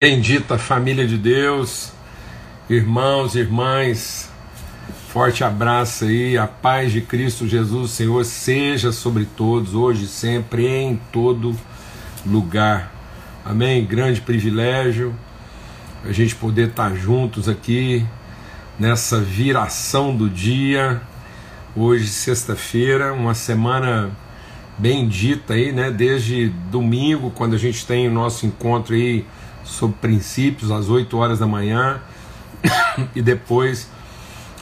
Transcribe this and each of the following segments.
Bendita família de Deus, irmãos, irmãs, forte abraço aí, a paz de Cristo Jesus, Senhor, seja sobre todos, hoje, sempre, em todo lugar. Amém? Grande privilégio a gente poder estar juntos aqui nessa viração do dia, hoje, sexta-feira, uma semana bendita aí, né? Desde domingo, quando a gente tem o nosso encontro aí sobre princípios às 8 horas da manhã e depois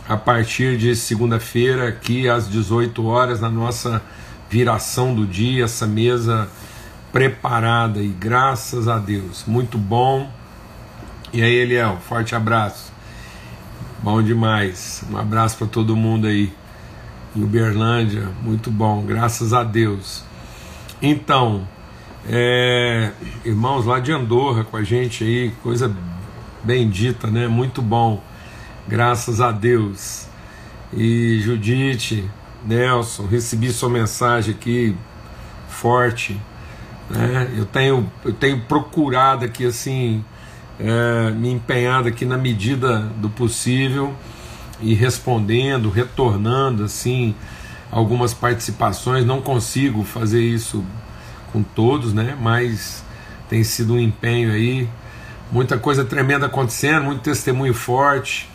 a partir de segunda-feira aqui às 18 horas na nossa viração do dia, essa mesa preparada e graças a Deus, muito bom. E aí, Eliel, forte abraço. Bom demais. Um abraço para todo mundo aí. Em Uberlândia, muito bom, graças a Deus. Então, é, irmãos lá de Andorra com a gente aí, coisa bendita, né? Muito bom, graças a Deus. E Judite, Nelson, recebi sua mensagem aqui forte, né? Eu tenho, eu tenho procurado aqui assim, é, me empenhado aqui na medida do possível e respondendo, retornando assim algumas participações. Não consigo fazer isso com todos, né? Mas tem sido um empenho aí, muita coisa tremenda acontecendo, muito testemunho forte,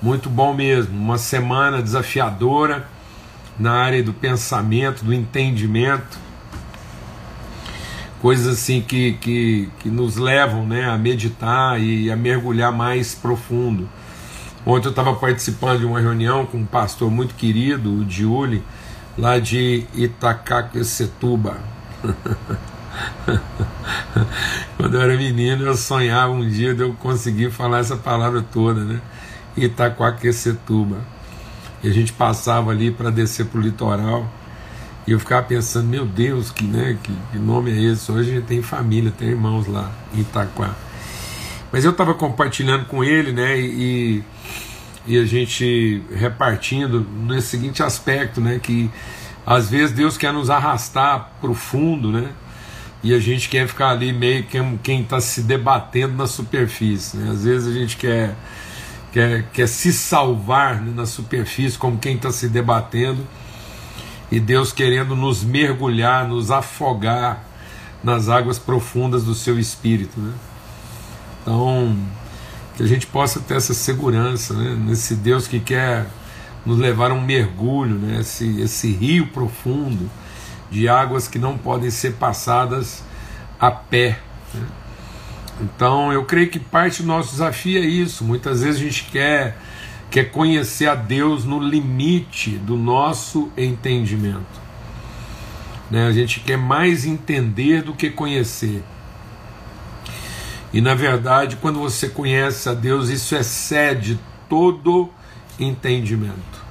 muito bom mesmo. Uma semana desafiadora na área do pensamento, do entendimento, coisas assim que, que, que nos levam né, a meditar e a mergulhar mais profundo. Ontem eu estava participando de uma reunião com um pastor muito querido, o Diuli, lá de Itacaquecetuba, Quando eu era menino, eu sonhava um dia de eu conseguir falar essa palavra toda, né? Itaquaquecetuba. E a gente passava ali para descer para o litoral. E eu ficava pensando, meu Deus, que, né, que, que, nome é esse? Hoje a gente tem família, tem irmãos lá em Itaquá. Mas eu estava compartilhando com ele, né? E, e a gente repartindo nesse seguinte aspecto, né? Que às vezes Deus quer nos arrastar para o fundo, né? E a gente quer ficar ali meio que quem está se debatendo na superfície. Né? Às vezes a gente quer, quer, quer se salvar né, na superfície, como quem está se debatendo, e Deus querendo nos mergulhar, nos afogar nas águas profundas do seu espírito. Né? Então, que a gente possa ter essa segurança né? nesse Deus que quer nos levar a um mergulho, né? esse, esse rio profundo de águas que não podem ser passadas a pé. Né? Então eu creio que parte do nosso desafio é isso. Muitas vezes a gente quer, quer conhecer a Deus no limite do nosso entendimento. Né? A gente quer mais entender do que conhecer. E na verdade, quando você conhece a Deus, isso excede todo entendimento.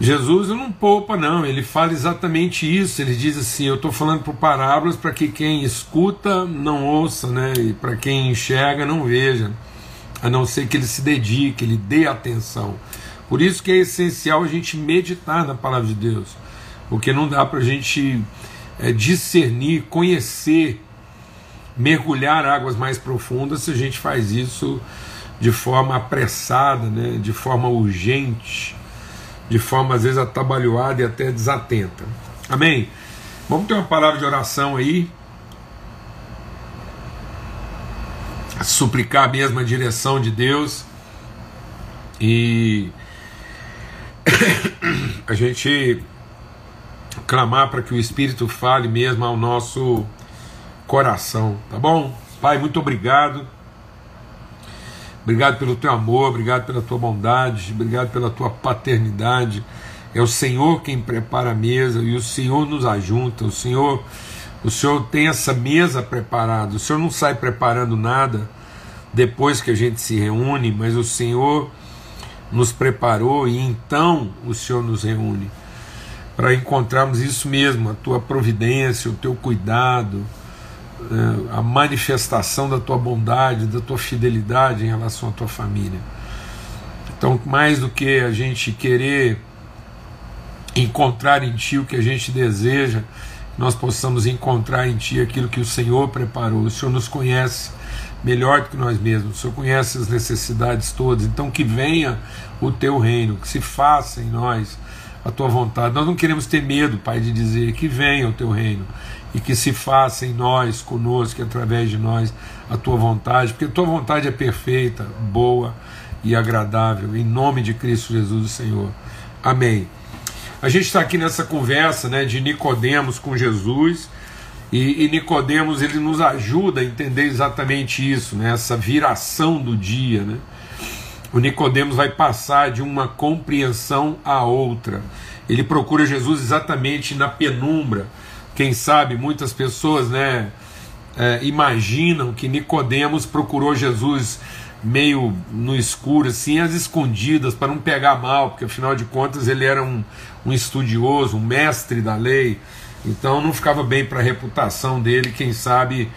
Jesus não poupa, não, ele fala exatamente isso. Ele diz assim: Eu estou falando por parábolas para que quem escuta não ouça, né? e para quem enxerga não veja, a não ser que ele se dedique, ele dê atenção. Por isso que é essencial a gente meditar na palavra de Deus, porque não dá para a gente é, discernir, conhecer, mergulhar águas mais profundas se a gente faz isso de forma apressada, né? de forma urgente de forma às vezes atabalhoada e até desatenta. Amém? Vamos ter uma palavra de oração aí. Suplicar a mesma direção de Deus. E a gente clamar para que o Espírito fale mesmo ao nosso coração, tá bom? Pai, muito obrigado Obrigado pelo teu amor, obrigado pela tua bondade, obrigado pela tua paternidade. É o Senhor quem prepara a mesa e o Senhor nos ajunta. O Senhor, o Senhor tem essa mesa preparada. O Senhor não sai preparando nada depois que a gente se reúne, mas o Senhor nos preparou e então o Senhor nos reúne para encontrarmos isso mesmo, a tua providência, o teu cuidado, a manifestação da tua bondade, da tua fidelidade em relação à tua família. Então, mais do que a gente querer encontrar em Ti o que a gente deseja, nós possamos encontrar em Ti aquilo que o Senhor preparou. O Senhor nos conhece melhor do que nós mesmos. O Senhor conhece as necessidades todas. Então, que venha o teu reino, que se faça em nós a tua vontade. Nós não queremos ter medo, Pai, de dizer que venha o teu reino e que se faça em nós, conosco, através de nós, a tua vontade, porque a tua vontade é perfeita, boa e agradável. Em nome de Cristo Jesus, o Senhor. Amém. A gente está aqui nessa conversa né, de Nicodemos com Jesus e, e Nicodemos ele nos ajuda a entender exatamente isso, né, essa viração do dia. Né? O Nicodemos vai passar de uma compreensão a outra. Ele procura Jesus exatamente na penumbra. Quem sabe muitas pessoas né, é, imaginam que Nicodemos procurou Jesus meio no escuro, assim, às escondidas, para não pegar mal, porque afinal de contas ele era um, um estudioso, um mestre da lei, então não ficava bem para a reputação dele, quem sabe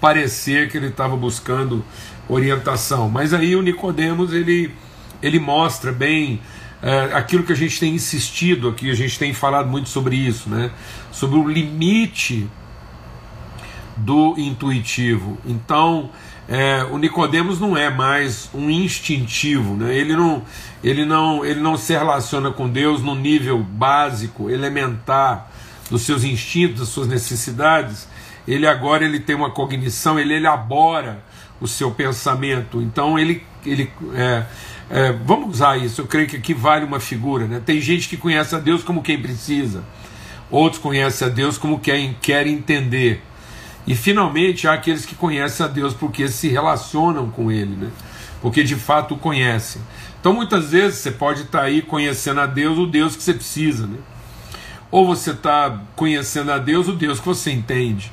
parecer que ele estava buscando orientação. Mas aí o Nicodemos ele, ele mostra bem é, aquilo que a gente tem insistido aqui, a gente tem falado muito sobre isso, né? Sobre o limite do intuitivo. Então é, o Nicodemos não é mais um instintivo, né? ele, não, ele, não, ele não se relaciona com Deus no nível básico, elementar dos seus instintos, das suas necessidades. Ele agora ele tem uma cognição, ele elabora o seu pensamento. Então ele, ele é, é, vamos usar isso. Eu creio que aqui vale uma figura. Né? Tem gente que conhece a Deus como quem precisa, outros conhecem a Deus como quem quer entender. E finalmente há aqueles que conhecem a Deus porque se relacionam com Ele, né? porque de fato o conhecem. Então muitas vezes você pode estar aí conhecendo a Deus, o Deus que você precisa, né? ou você está conhecendo a Deus, o Deus que você entende.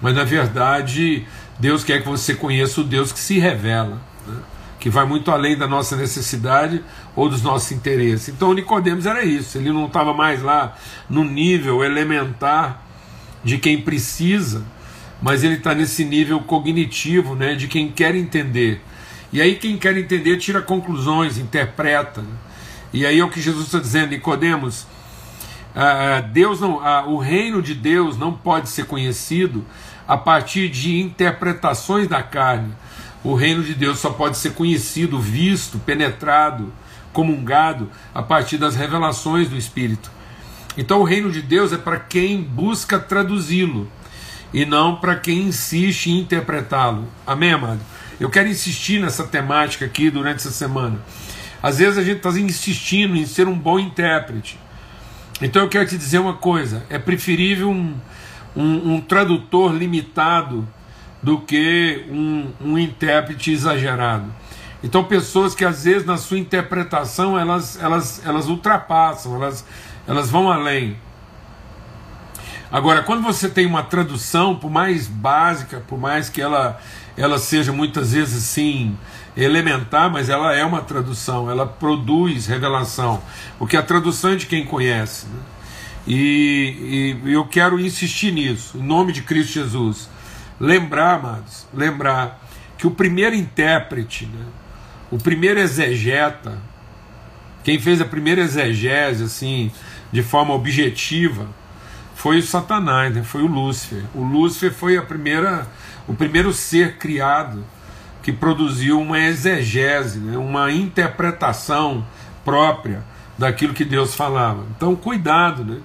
Mas na verdade, Deus quer que você conheça o Deus que se revela, né? que vai muito além da nossa necessidade ou dos nossos interesses. Então Nicodemos era isso, ele não estava mais lá no nível elementar de quem precisa mas ele está nesse nível cognitivo né, de quem quer entender. E aí quem quer entender tira conclusões, interpreta. E aí é o que Jesus está dizendo, Nicodemos, ah, Deus não, ah, o reino de Deus não pode ser conhecido a partir de interpretações da carne. O reino de Deus só pode ser conhecido, visto, penetrado, comungado a partir das revelações do Espírito. Então o reino de Deus é para quem busca traduzi-lo e não para quem insiste em interpretá-lo. Amém, amado? Eu quero insistir nessa temática aqui durante essa semana. Às vezes a gente está insistindo em ser um bom intérprete. Então eu quero te dizer uma coisa: é preferível um, um, um tradutor limitado do que um, um intérprete exagerado. Então pessoas que às vezes na sua interpretação elas, elas, elas ultrapassam, elas, elas vão além. Agora, quando você tem uma tradução, por mais básica, por mais que ela, ela seja muitas vezes sim elementar, mas ela é uma tradução, ela produz revelação, porque a tradução é de quem conhece. Né? E, e, eu quero insistir nisso, em nome de Cristo Jesus. Lembrar, amados, lembrar que o primeiro intérprete, né, o primeiro exegeta, quem fez a primeira exegese assim, de forma objetiva, foi o Satanás, né? foi o Lúcifer. O Lúcifer foi a primeira, o primeiro ser criado que produziu uma exegese, né? uma interpretação própria daquilo que Deus falava. Então, cuidado, né?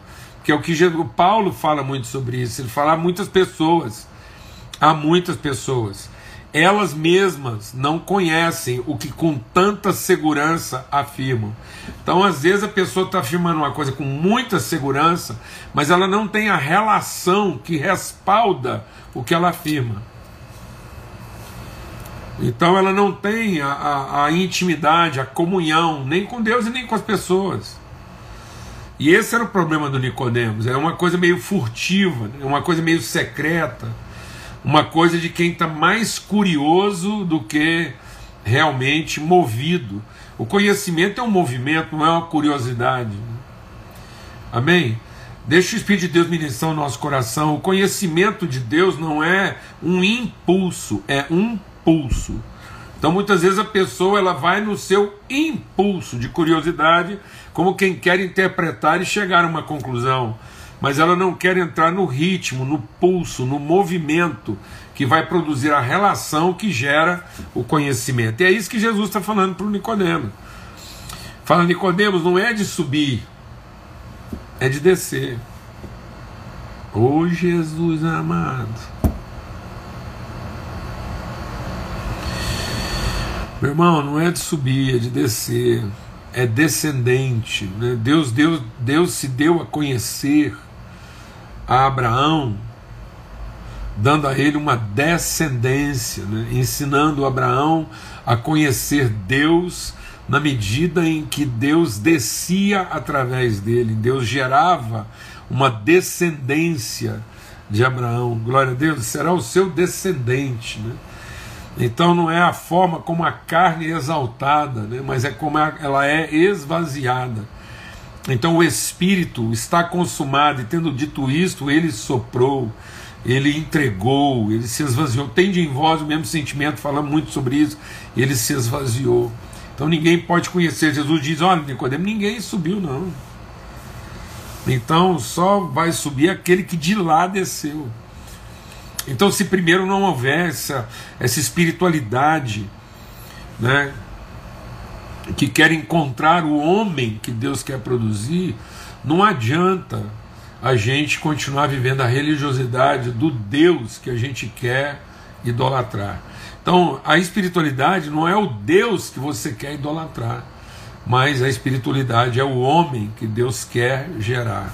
Que é o que Jesus, Paulo fala muito sobre isso. Ele fala a muitas pessoas, há muitas pessoas elas mesmas não conhecem o que com tanta segurança afirmam. Então, às vezes, a pessoa está afirmando uma coisa com muita segurança, mas ela não tem a relação que respalda o que ela afirma. Então, ela não tem a, a, a intimidade, a comunhão, nem com Deus e nem com as pessoas. E esse era o problema do Nicodemos, é uma coisa meio furtiva, uma coisa meio secreta uma coisa de quem está mais curioso do que realmente movido. O conhecimento é um movimento, não é uma curiosidade. Amém? Deixa o Espírito de Deus ministrar o nosso coração. O conhecimento de Deus não é um impulso, é um pulso. Então muitas vezes a pessoa ela vai no seu impulso de curiosidade, como quem quer interpretar e chegar a uma conclusão mas ela não quer entrar no ritmo, no pulso, no movimento que vai produzir a relação que gera o conhecimento. E é isso que Jesus está falando para o Nicodemos. Fala, Nicodemos, não é de subir, é de descer. Ô oh, Jesus amado. Meu irmão, não é de subir, é de descer, é descendente. Né? Deus, Deus, Deus se deu a conhecer a Abraão, dando a ele uma descendência, né? ensinando Abraão a conhecer Deus na medida em que Deus descia através dele, Deus gerava uma descendência de Abraão. Glória a Deus, será o seu descendente. Né? Então não é a forma como a carne é exaltada, né? mas é como ela é esvaziada. Então o Espírito está consumado, e tendo dito isto, ele soprou, ele entregou, ele se esvaziou. Tende em vós o mesmo sentimento, falamos muito sobre isso, ele se esvaziou. Então ninguém pode conhecer. Jesus diz: olha, Nicodemo, ninguém subiu, não. Então só vai subir aquele que de lá desceu. Então, se primeiro não houver essa, essa espiritualidade, né, que quer encontrar o homem que Deus quer produzir, não adianta a gente continuar vivendo a religiosidade do Deus que a gente quer idolatrar. Então, a espiritualidade não é o Deus que você quer idolatrar, mas a espiritualidade é o homem que Deus quer gerar.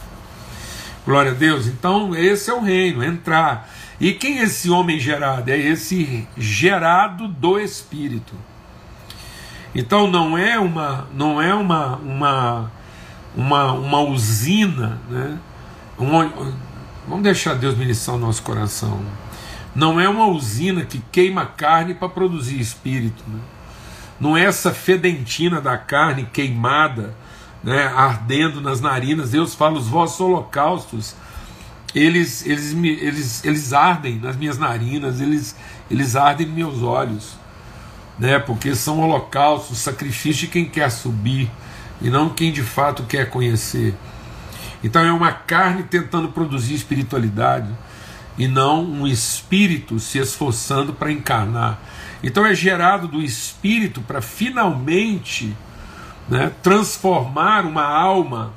Glória a Deus. Então, esse é o reino, entrar e quem é esse homem gerado? É esse gerado do Espírito. Então não é uma não é uma uma uma, uma usina, né? Uma, vamos deixar Deus ministrar o nosso coração. Não é uma usina que queima carne para produzir espírito. Né? Não é essa fedentina da carne queimada, né, ardendo nas narinas. Deus fala: os vossos holocaustos eles, eles, eles, eles ardem nas minhas narinas, eles, eles ardem nos meus olhos, né? porque são holocaustos, sacrifício de quem quer subir e não quem de fato quer conhecer. Então é uma carne tentando produzir espiritualidade e não um espírito se esforçando para encarnar. Então é gerado do espírito para finalmente né, transformar uma alma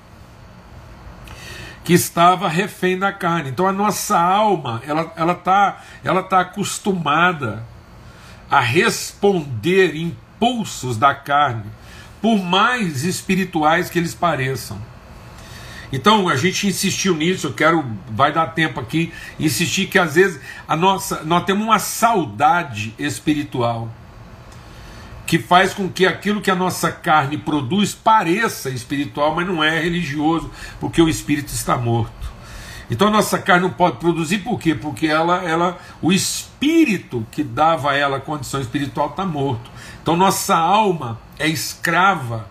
que estava refém da carne. Então a nossa alma, ela ela tá, ela tá acostumada a responder impulsos da carne, por mais espirituais que eles pareçam. Então a gente insistiu nisso, eu quero, vai dar tempo aqui, insistir que às vezes a nossa, nós temos uma saudade espiritual que faz com que aquilo que a nossa carne produz pareça espiritual, mas não é religioso, porque o espírito está morto. Então a nossa carne não pode produzir por quê? Porque ela, ela, o espírito que dava a ela a condição espiritual está morto. Então nossa alma é escrava,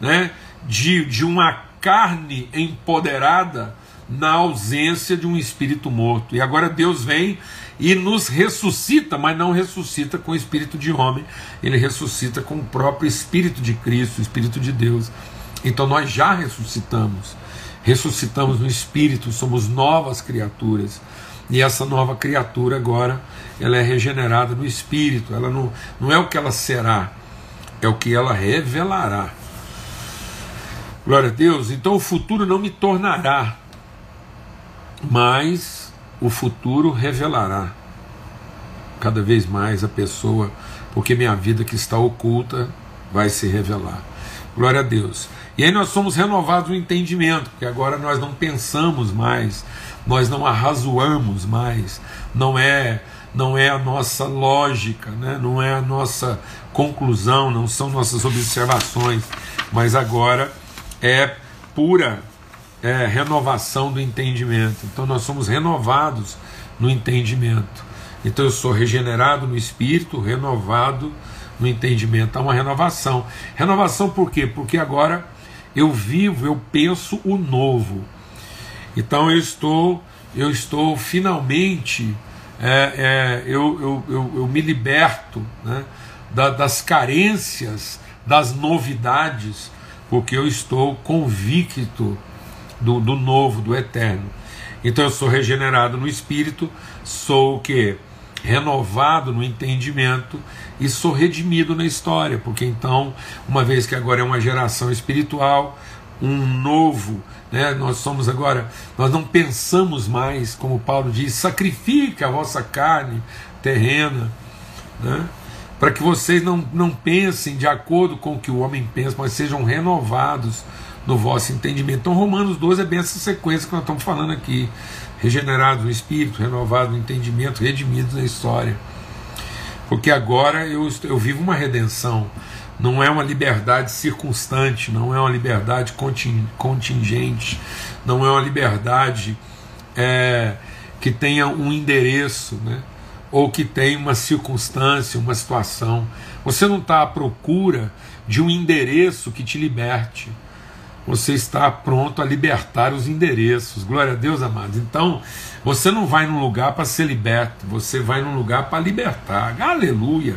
né, de, de uma carne empoderada na ausência de um espírito morto. E agora Deus vem e nos ressuscita, mas não ressuscita com o espírito de homem, ele ressuscita com o próprio espírito de Cristo, o espírito de Deus. Então nós já ressuscitamos, ressuscitamos no espírito, somos novas criaturas. E essa nova criatura agora, ela é regenerada no espírito, ela não, não é o que ela será, é o que ela revelará. Glória a Deus. Então o futuro não me tornará, mas o futuro revelará cada vez mais a pessoa, porque minha vida que está oculta vai se revelar. Glória a Deus. E aí nós somos renovados no entendimento, porque agora nós não pensamos mais, nós não arrazoamos mais, não é não é a nossa lógica, né? não é a nossa conclusão, não são nossas observações, mas agora é pura é, renovação do entendimento. Então nós somos renovados no entendimento. Então eu sou regenerado no espírito, renovado no entendimento. Há uma renovação. Renovação por quê? Porque agora eu vivo, eu penso o novo. Então eu estou, eu estou finalmente, é, é, eu, eu, eu, eu, me liberto né, da, das carências, das novidades, porque eu estou convicto do, do novo, do eterno. Então eu sou regenerado no espírito, sou o que? renovado no entendimento e sou redimido na história, porque então, uma vez que agora é uma geração espiritual, um novo, né, nós somos agora, nós não pensamos mais, como Paulo diz, sacrifica a vossa carne terrena, né, para que vocês não, não pensem de acordo com o que o homem pensa, mas sejam renovados no vosso entendimento. Então, Romanos 12 é bem essa sequência que nós estamos falando aqui: regenerados no espírito, renovados no entendimento, redimidos na história. Porque agora eu, eu vivo uma redenção, não é uma liberdade circunstante, não é uma liberdade contingente, não é uma liberdade é, que tenha um endereço, né? ou que tenha uma circunstância, uma situação. Você não está à procura de um endereço que te liberte você está pronto a libertar os endereços. Glória a Deus, amados. Então, você não vai num lugar para ser liberto, você vai num lugar para libertar. Aleluia.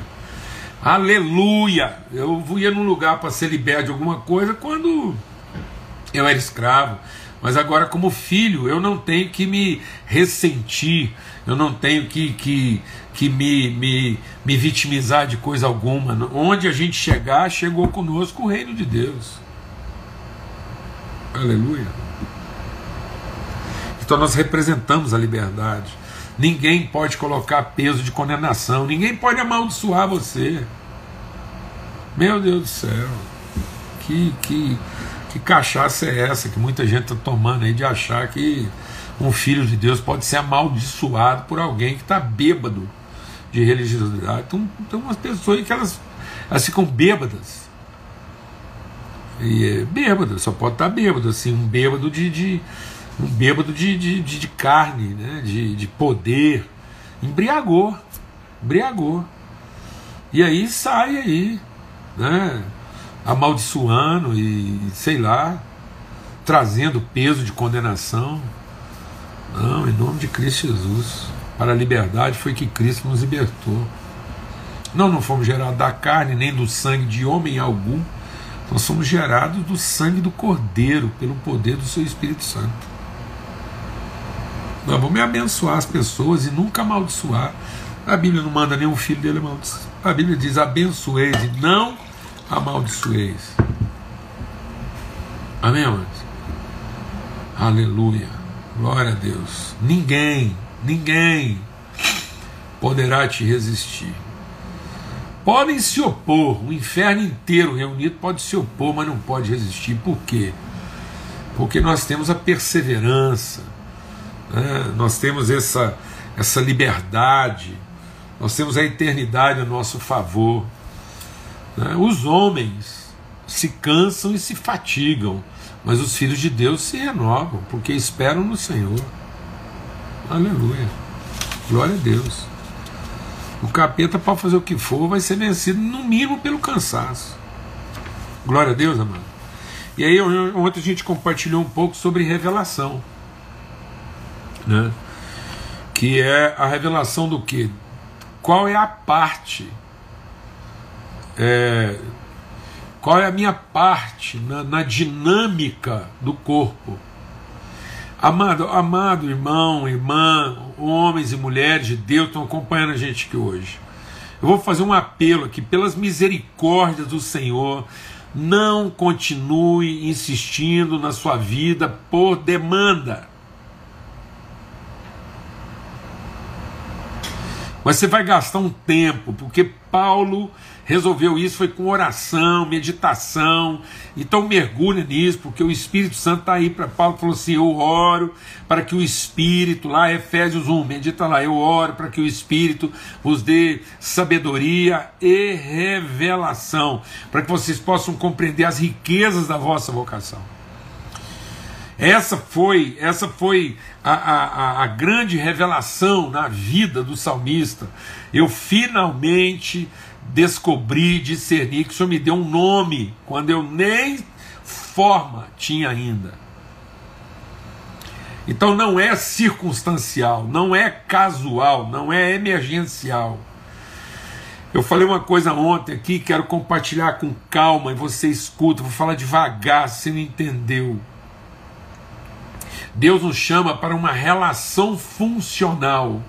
Aleluia. Eu ia num lugar para ser liberto de alguma coisa quando eu era escravo. Mas agora, como filho, eu não tenho que me ressentir, eu não tenho que, que, que me, me, me vitimizar de coisa alguma. Onde a gente chegar, chegou conosco o reino de Deus. Aleluia. Então nós representamos a liberdade. Ninguém pode colocar peso de condenação, ninguém pode amaldiçoar você. Meu Deus do céu, que, que, que cachaça é essa que muita gente está tomando aí de achar que um filho de Deus pode ser amaldiçoado por alguém que está bêbado de religiosidade. Então, tem umas pessoas que elas, elas ficam bêbadas e é bêbado, só pode estar bêbado, assim, um bêbado de, de um bêbado de, de, de, de carne, né? de, de poder. Embriagou, embriagou. E aí sai aí, né? amaldiçoando e sei lá, trazendo peso de condenação. Não, em nome de Cristo Jesus. Para a liberdade foi que Cristo nos libertou. Nós não fomos gerados da carne nem do sangue de homem algum nós somos gerados do sangue do Cordeiro, pelo poder do seu Espírito Santo. Nós vamos abençoar as pessoas e nunca amaldiçoar. A Bíblia não manda nenhum filho dele amaldiçoar. A Bíblia diz: abençoeis e não amaldiçoeis. Amém, amados? Aleluia. Glória a Deus. Ninguém, ninguém poderá te resistir podem se opor, o inferno inteiro reunido pode se opor, mas não pode resistir. Por quê? Porque nós temos a perseverança, né? nós temos essa, essa liberdade, nós temos a eternidade a nosso favor. Né? Os homens se cansam e se fatigam, mas os filhos de Deus se renovam, porque esperam no Senhor. Aleluia. Glória a Deus. O capeta pode fazer o que for, vai ser vencido no mínimo pelo cansaço. Glória a Deus, amado. E aí ontem a gente compartilhou um pouco sobre revelação. Né? Que é a revelação do que? Qual é a parte? É, qual é a minha parte na, na dinâmica do corpo? Amado, amado irmão, irmã, homens e mulheres de Deus estão acompanhando a gente aqui hoje. Eu vou fazer um apelo aqui, pelas misericórdias do Senhor, não continue insistindo na sua vida por demanda. Mas você vai gastar um tempo, porque Paulo resolveu isso foi com oração, meditação. Então mergulha nisso, porque o Espírito Santo está aí para Paulo falou assim: eu oro para que o Espírito, lá Efésios 1, medita lá, eu oro para que o Espírito vos dê sabedoria e revelação, para que vocês possam compreender as riquezas da vossa vocação. Essa foi, essa foi a, a, a grande revelação na vida do salmista. Eu finalmente descobri, discerni que o Senhor me deu um nome quando eu nem forma tinha ainda. Então não é circunstancial, não é casual, não é emergencial. Eu falei uma coisa ontem aqui, quero compartilhar com calma e você escuta, vou falar devagar, se não entendeu. Deus nos chama para uma relação funcional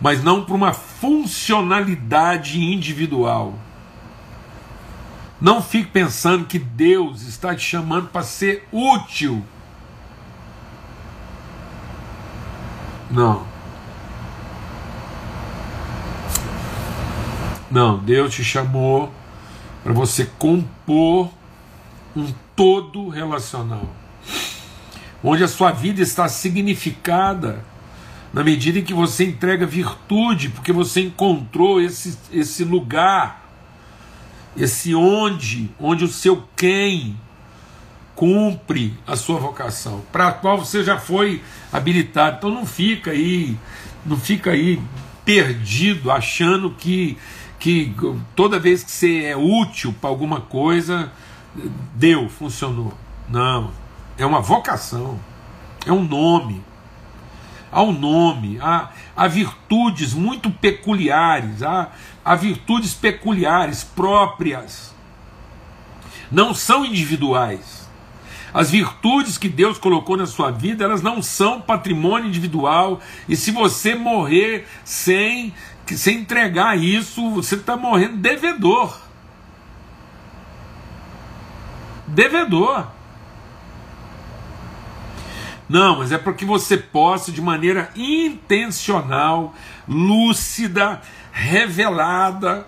mas não para uma funcionalidade individual. Não fique pensando que Deus está te chamando para ser útil. Não. Não, Deus te chamou para você compor um todo relacional, onde a sua vida está significada na medida em que você entrega virtude, porque você encontrou esse, esse lugar, esse onde, onde o seu quem cumpre a sua vocação, para a qual você já foi habilitado. Então não fica aí, não fica aí perdido achando que que toda vez que você é útil para alguma coisa, deu, funcionou. Não, é uma vocação, é um nome. Há um nome, há, há virtudes muito peculiares, há, há virtudes peculiares próprias. Não são individuais. As virtudes que Deus colocou na sua vida, elas não são patrimônio individual. E se você morrer sem que se entregar isso, você está morrendo devedor. Devedor. Não, mas é para que você possa, de maneira intencional, lúcida, revelada,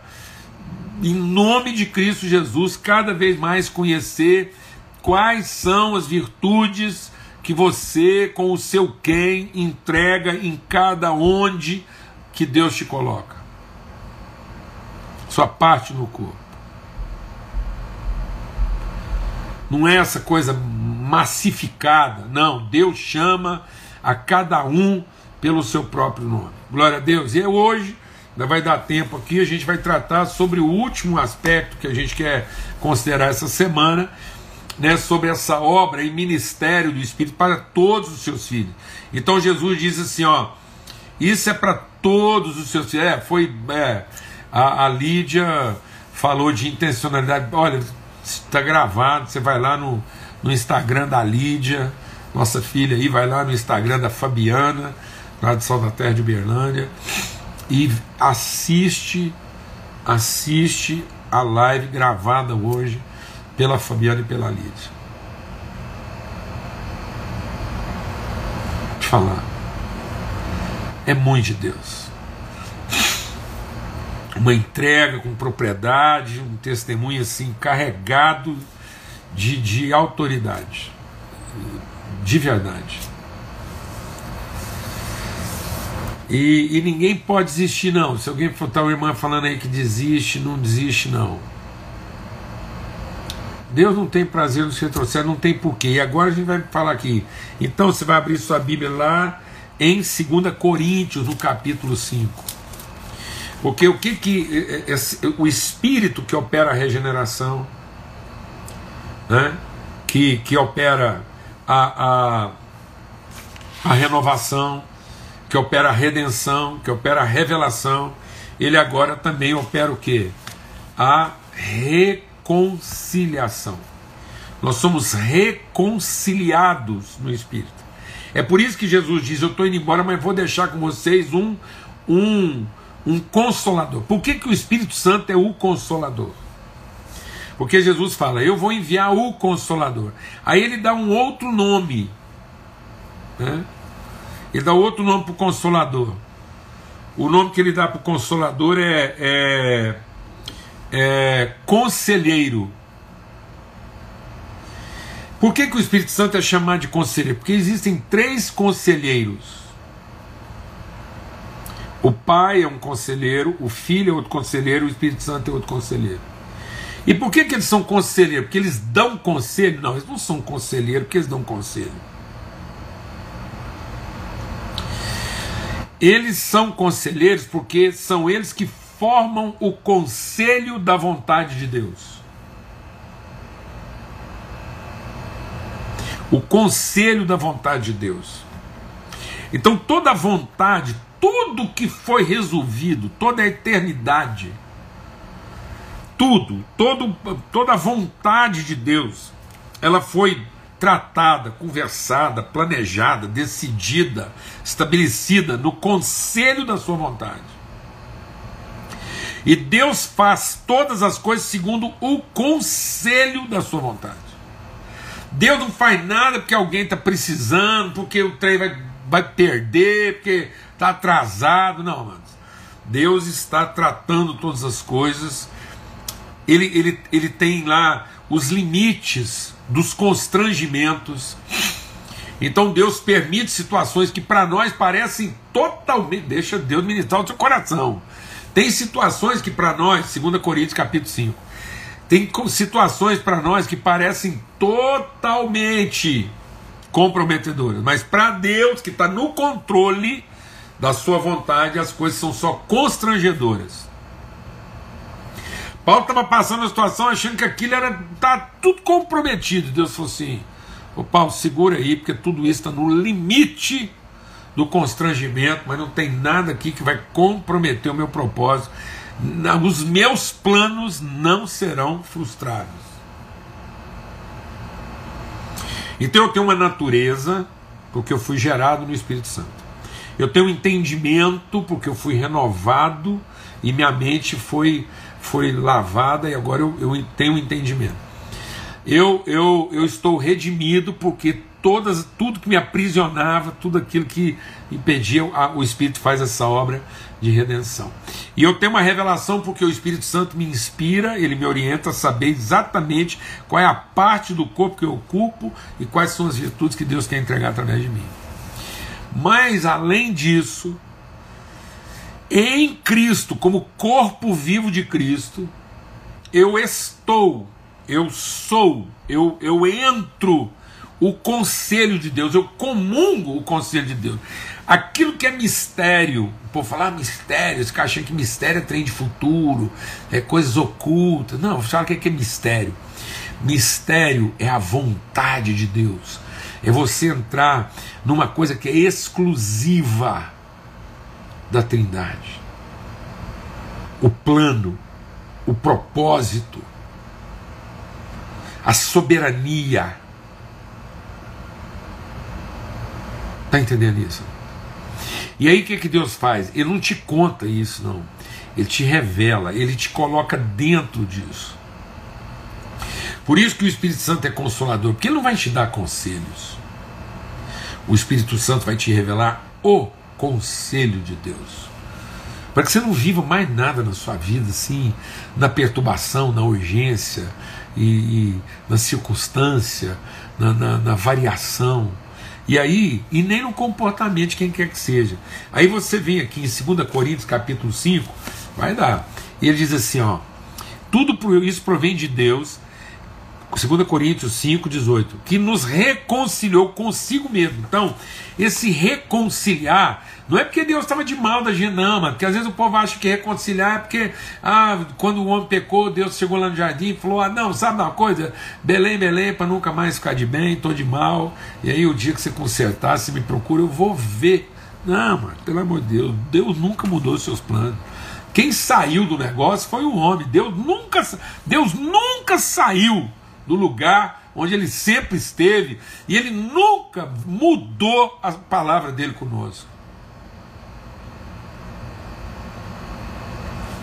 em nome de Cristo Jesus, cada vez mais conhecer quais são as virtudes que você, com o seu quem, entrega em cada onde que Deus te coloca. Sua parte no corpo. Não é essa coisa massificada, não. Deus chama a cada um pelo seu próprio nome. Glória a Deus. E é hoje, ainda vai dar tempo aqui, a gente vai tratar sobre o último aspecto que a gente quer considerar essa semana, né, sobre essa obra e ministério do Espírito para todos os seus filhos. Então Jesus diz assim, ó, isso é para todos os seus filhos. É, foi. É, a, a Lídia falou de intencionalidade. Olha, está gravado, você vai lá no, no Instagram da Lídia, nossa filha aí, vai lá no Instagram da Fabiana, lá de da Terra de Berlândia, e assiste, assiste a live gravada hoje pela Fabiana e pela Lídia. Eu falar é muito de Deus. Uma entrega com propriedade, um testemunho assim carregado de, de autoridade, de verdade. E, e, ninguém pode desistir, não. Se alguém for tal irmã falando aí que desiste, não desiste, não. Deus não tem prazer no retrocesso, não tem porquê. E agora a gente vai falar aqui. Então você vai abrir sua Bíblia lá em 2 Coríntios, no capítulo 5. Porque o que que é, é, é, o espírito que opera a regeneração, né? que, que opera a, a, a renovação, que opera a redenção, que opera a revelação, ele agora também opera o que? A reconciliação. Nós somos reconciliados no Espírito. É por isso que Jesus diz: Eu estou indo embora, mas vou deixar com vocês um, um, um consolador. Por que, que o Espírito Santo é o consolador? Porque Jesus fala: Eu vou enviar o consolador. Aí ele dá um outro nome. Né? Ele dá outro nome para o consolador. O nome que ele dá para o consolador é, é, é conselheiro. Por que, que o Espírito Santo é chamado de conselheiro? Porque existem três conselheiros. O Pai é um conselheiro, o Filho é outro conselheiro, o Espírito Santo é outro conselheiro. E por que, que eles são conselheiros? Porque eles dão conselho? Não, eles não são conselheiros porque eles dão conselho. Eles são conselheiros porque são eles que formam o conselho da vontade de Deus. o conselho da vontade de Deus. Então toda a vontade, tudo que foi resolvido, toda a eternidade, tudo, todo, toda a vontade de Deus, ela foi tratada, conversada, planejada, decidida, estabelecida no conselho da sua vontade. E Deus faz todas as coisas segundo o conselho da sua vontade. Deus não faz nada porque alguém está precisando, porque o trem vai, vai perder, porque está atrasado. Não, mano. Deus está tratando todas as coisas. Ele, ele, ele tem lá os limites dos constrangimentos. Então Deus permite situações que para nós parecem totalmente. Deixa Deus ministrar o seu coração. Tem situações que para nós, 2 Coríntios capítulo 5, tem situações para nós que parecem totalmente comprometedoras, mas para Deus que está no controle da sua vontade, as coisas são só constrangedoras. Paulo estava passando a situação achando que aquilo era tá tudo comprometido. Deus falou assim: Ô Paulo, segura aí, porque tudo isso está no limite do constrangimento, mas não tem nada aqui que vai comprometer o meu propósito. Os meus planos não serão frustrados. Então eu tenho uma natureza, porque eu fui gerado no Espírito Santo. Eu tenho um entendimento, porque eu fui renovado e minha mente foi, foi lavada e agora eu, eu tenho um entendimento. Eu, eu, eu estou redimido porque todas, tudo que me aprisionava, tudo aquilo que impedia, o Espírito faz essa obra de redenção. E eu tenho uma revelação porque o Espírito Santo me inspira, ele me orienta a saber exatamente qual é a parte do corpo que eu ocupo e quais são as virtudes que Deus quer entregar através de mim. Mas além disso, em Cristo, como corpo vivo de Cristo, eu estou, eu sou, eu, eu entro o conselho de Deus, eu comungo o conselho de Deus. Aquilo que é mistério, por falar mistério, esse cara achando que mistério é trem de futuro, é coisas ocultas. Não, fala que é, que é mistério. Mistério é a vontade de Deus. É você entrar numa coisa que é exclusiva da Trindade. O plano, o propósito, a soberania Está entendendo isso? E aí o que, que Deus faz? Ele não te conta isso, não. Ele te revela, ele te coloca dentro disso. Por isso que o Espírito Santo é consolador, porque ele não vai te dar conselhos. O Espírito Santo vai te revelar o conselho de Deus. Para que você não viva mais nada na sua vida assim, na perturbação, na urgência, e, e na circunstância, na, na, na variação e aí, e nem no comportamento de quem quer que seja. Aí você vem aqui em 2 Coríntios capítulo 5, vai dar. E ele diz assim, ó, tudo isso provém de Deus, 2 Coríntios 5, 18, que nos reconciliou consigo mesmo. Então, esse reconciliar não é porque Deus estava de mal da gente, não, mano, porque às vezes o povo acha que reconciliar é porque ah, quando o homem pecou, Deus chegou lá no jardim e falou: ah, não, sabe uma coisa? Belém, Belém, para nunca mais ficar de bem, estou de mal, e aí o dia que você consertar, você me procura, eu vou ver. Não, mano, pelo amor de Deus, Deus nunca mudou seus planos. Quem saiu do negócio foi o homem. Deus nunca, Deus nunca saiu do lugar onde ele sempre esteve e ele nunca mudou a palavra dele conosco.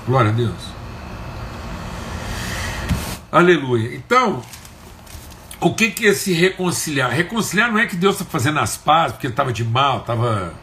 Glória a Deus. Aleluia. Então, o que, que é se reconciliar? Reconciliar não é que Deus está fazendo as pazes porque ele estava de mal, estava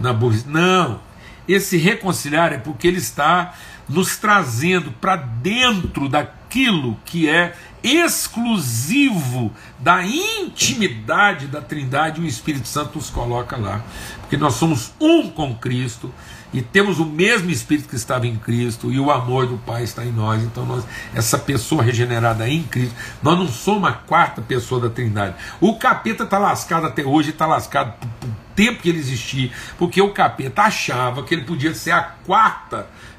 na burrice. Não. Esse reconciliar é porque ele está nos trazendo para dentro daquilo que é exclusivo da intimidade da Trindade, o Espírito Santo nos coloca lá. Porque nós somos um com Cristo e temos o mesmo Espírito que estava em Cristo e o amor do Pai está em nós. Então, nós, essa pessoa regenerada em Cristo, nós não somos a quarta pessoa da Trindade. O capeta está lascado até hoje, está lascado por, tempo que ele existia, porque o capeta achava que ele podia ser a quarta pessoa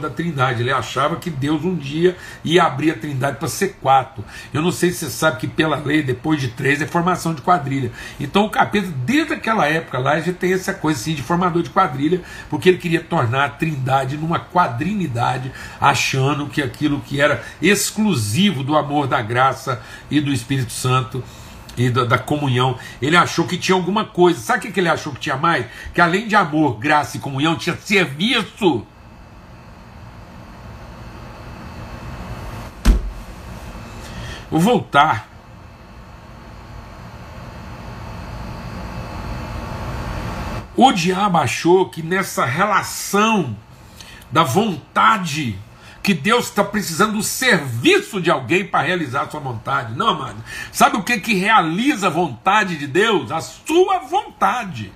da Trindade. Ele achava que Deus um dia ia abrir a Trindade para ser quatro. Eu não sei se você sabe que pela lei, depois de três, é formação de quadrilha. Então o capeta, desde aquela época lá, já tem essa coisa assim de formador de quadrilha, porque ele queria tornar a Trindade numa quadrinidade, achando que aquilo que era exclusivo do amor, da graça e do Espírito Santo e da, comunhão. Ele achou que tinha alguma coisa. Sabe o que ele achou que tinha mais? Que além de amor, graça e comunhão, tinha serviço. Vou voltar. O diabo achou que nessa relação da vontade que Deus está precisando do serviço de alguém para realizar a sua vontade. Não, amado. Sabe o que, que realiza a vontade de Deus? A sua vontade.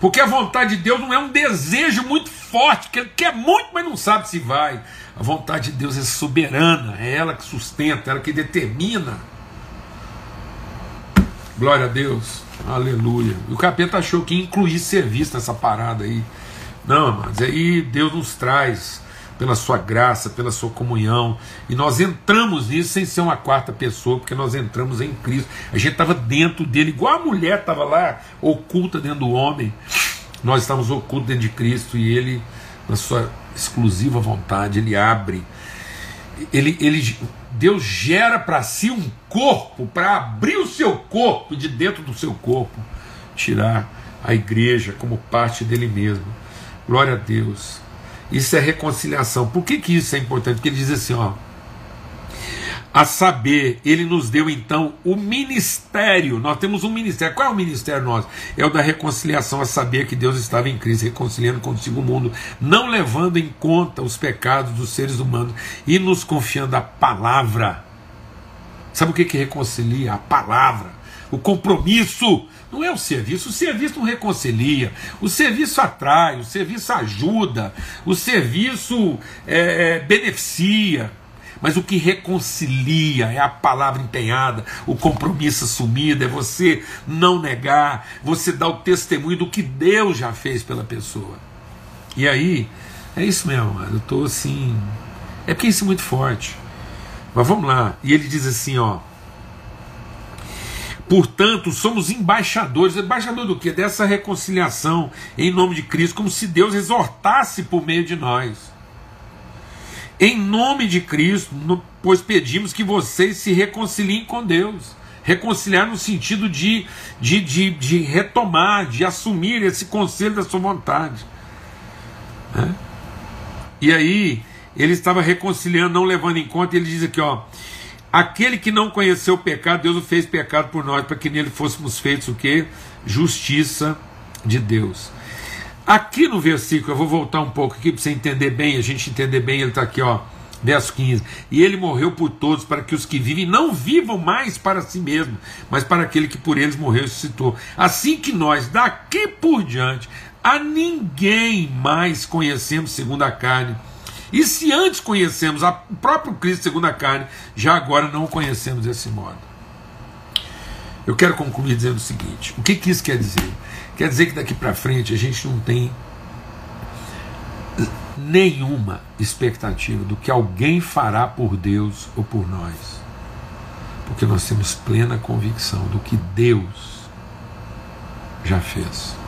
Porque a vontade de Deus não é um desejo muito forte, que ele quer muito, mas não sabe se vai. A vontade de Deus é soberana, é ela que sustenta, é ela que determina. Glória a Deus, aleluia. E o capeta achou que incluir serviço nessa parada aí. Não, amados, aí Deus nos traz pela sua graça, pela sua comunhão, e nós entramos nisso sem ser uma quarta pessoa, porque nós entramos em Cristo. A gente estava dentro dele, igual a mulher estava lá, oculta dentro do homem. Nós estamos ocultos dentro de Cristo e ele, na sua exclusiva vontade, ele abre. Ele, ele, Deus gera para si um corpo para abrir o seu corpo e de dentro do seu corpo tirar a igreja como parte dele mesmo. Glória a Deus. Isso é reconciliação. Por que, que isso é importante? Porque ele diz assim, ó. A saber, ele nos deu então o ministério. Nós temos um ministério. Qual é o ministério nosso? É o da reconciliação, a saber que Deus estava em Cristo, reconciliando consigo o mundo, não levando em conta os pecados dos seres humanos e nos confiando a palavra. Sabe o que, que reconcilia? A palavra, o compromisso não é o serviço. O serviço não reconcilia. O serviço atrai, o serviço ajuda, o serviço é, é, beneficia. Mas o que reconcilia é a palavra empenhada, o compromisso assumido, é você não negar, você dar o testemunho do que Deus já fez pela pessoa. E aí, é isso mesmo, mano. Eu estou assim. É porque isso é muito forte. Mas vamos lá. E ele diz assim, ó. Portanto, somos embaixadores. Embaixador do que? Dessa reconciliação em nome de Cristo, como se Deus exortasse por meio de nós. Em nome de Cristo, pois pedimos que vocês se reconciliem com Deus. Reconciliar no sentido de, de, de, de retomar, de assumir esse conselho da sua vontade. Né? E aí, ele estava reconciliando, não levando em conta, ele diz aqui, ó Aquele que não conheceu o pecado, Deus o fez pecado por nós, para que nele fôssemos feitos o que? Justiça de Deus. Aqui no versículo, eu vou voltar um pouco aqui para você entender bem, a gente entender bem, ele está aqui, ó, verso 15. E ele morreu por todos, para que os que vivem não vivam mais para si mesmo, mas para aquele que por eles morreu e ressuscitou. Assim que nós, daqui por diante, a ninguém mais conhecemos segundo a carne e se antes conhecemos o próprio Cristo segundo a carne, já agora não o conhecemos desse modo. Eu quero concluir dizendo o seguinte: o que, que isso quer dizer? Quer dizer que daqui para frente a gente não tem nenhuma expectativa do que alguém fará por Deus ou por nós, porque nós temos plena convicção do que Deus já fez.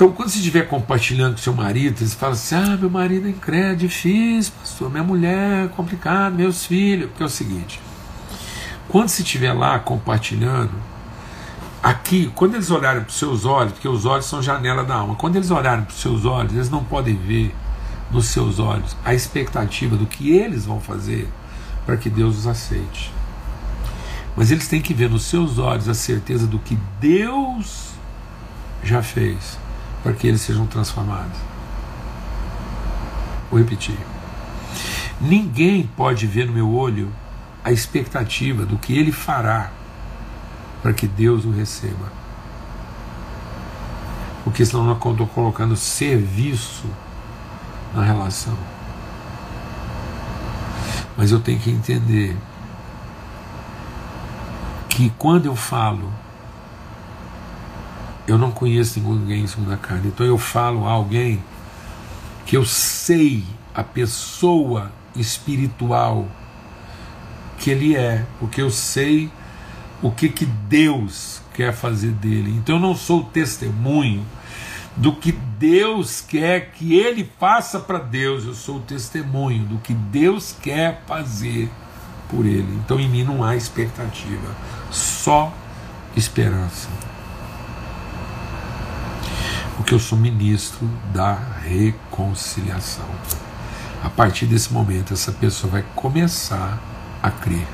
Então, quando você estiver compartilhando com seu marido, você fala assim: ah, meu marido é incrédulo, difícil, pastor, minha mulher é complicado, meus filhos. Porque é o seguinte: quando você estiver lá compartilhando, aqui, quando eles olharem para os seus olhos, porque os olhos são janela da alma, quando eles olharem para os seus olhos, eles não podem ver nos seus olhos a expectativa do que eles vão fazer para que Deus os aceite. Mas eles têm que ver nos seus olhos a certeza do que Deus já fez para que eles sejam transformados. Vou repetir. Ninguém pode ver no meu olho a expectativa do que ele fará para que Deus o receba. Porque senão eu estou colocando serviço na relação. Mas eu tenho que entender que quando eu falo eu não conheço ninguém segundo a carne. Então eu falo a alguém que eu sei a pessoa espiritual que ele é, porque eu sei o que, que Deus quer fazer dele. Então eu não sou testemunho do que Deus quer que ele faça para Deus. Eu sou testemunho do que Deus quer fazer por ele. Então em mim não há expectativa, só esperança. Porque eu sou ministro da reconciliação. A partir desse momento, essa pessoa vai começar a crer.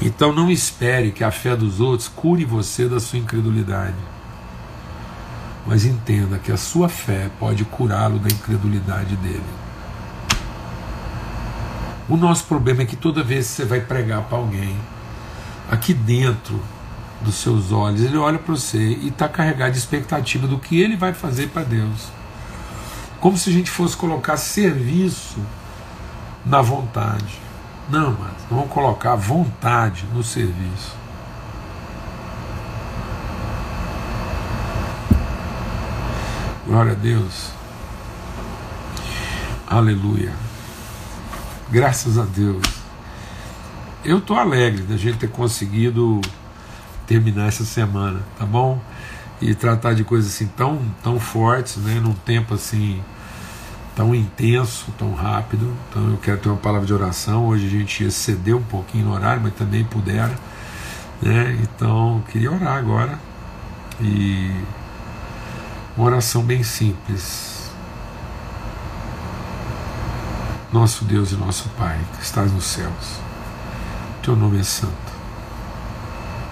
Então não espere que a fé dos outros cure você da sua incredulidade. Mas entenda que a sua fé pode curá-lo da incredulidade dele. O nosso problema é que toda vez que você vai pregar para alguém, aqui dentro dos seus olhos, ele olha para você e está carregado de expectativa do que ele vai fazer para Deus. Como se a gente fosse colocar serviço na vontade. Não, mas vamos colocar vontade no serviço. Glória a Deus. Aleluia. Graças a Deus. Eu estou alegre da gente ter conseguido terminar essa semana, tá bom? E tratar de coisas assim tão, tão fortes, né? Num tempo assim tão intenso, tão rápido. Então eu quero ter uma palavra de oração. Hoje a gente excedeu um pouquinho no horário, mas também puder. Né? Então queria orar agora. E uma oração bem simples. Nosso Deus e nosso Pai, que estás nos céus, teu nome é santo,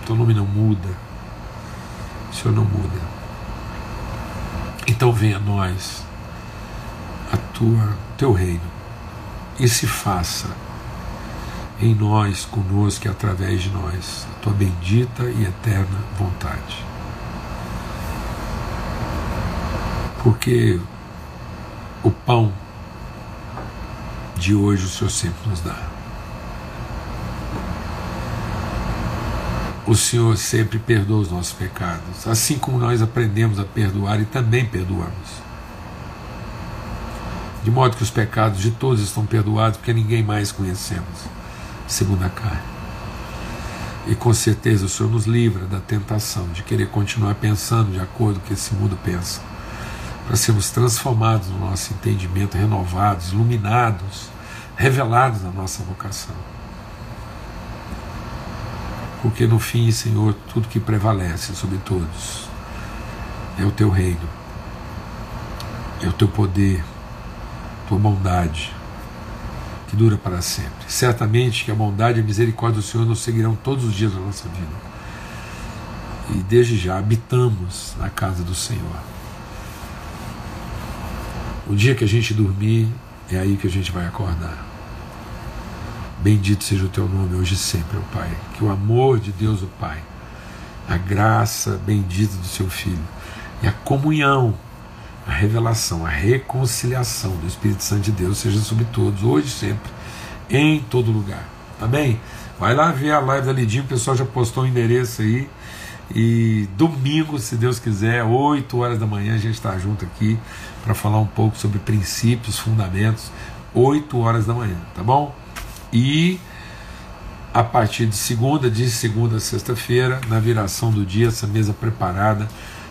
teu nome não muda, o Senhor não muda. Então venha a nós a tua teu reino e se faça em nós, conosco e através de nós, a tua bendita e eterna vontade. Porque o pão de hoje o Senhor sempre nos dá. O Senhor sempre perdoa os nossos pecados, assim como nós aprendemos a perdoar e também perdoamos. De modo que os pecados de todos estão perdoados, porque ninguém mais conhecemos, segundo a carne. E com certeza o Senhor nos livra da tentação de querer continuar pensando de acordo com o que esse mundo pensa para sermos transformados no nosso entendimento, renovados, iluminados, revelados na nossa vocação. Porque no fim, Senhor, tudo que prevalece sobre todos é o teu reino, é o teu poder, tua bondade, que dura para sempre. Certamente que a bondade e a misericórdia do Senhor nos seguirão todos os dias da nossa vida. E desde já habitamos na casa do Senhor. O dia que a gente dormir, é aí que a gente vai acordar. Bendito seja o teu nome hoje e sempre, ó Pai. Que o amor de Deus, o Pai, a graça bendita do seu Filho e a comunhão, a revelação, a reconciliação do Espírito Santo de Deus seja sobre todos, hoje e sempre, em todo lugar. Amém? Vai lá ver a live da Lidinho, o pessoal já postou o endereço aí. E domingo, se Deus quiser, 8 horas da manhã, a gente está junto aqui para falar um pouco sobre princípios, fundamentos, 8 horas da manhã, tá bom? E a partir de segunda, de segunda a sexta-feira, na viração do dia, essa mesa preparada,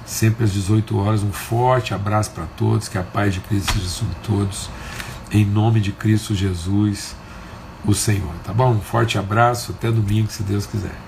sempre às 18 horas. Um forte abraço para todos, que a paz de Cristo seja sobre todos, em nome de Cristo Jesus, o Senhor, tá bom? Um forte abraço, até domingo, se Deus quiser.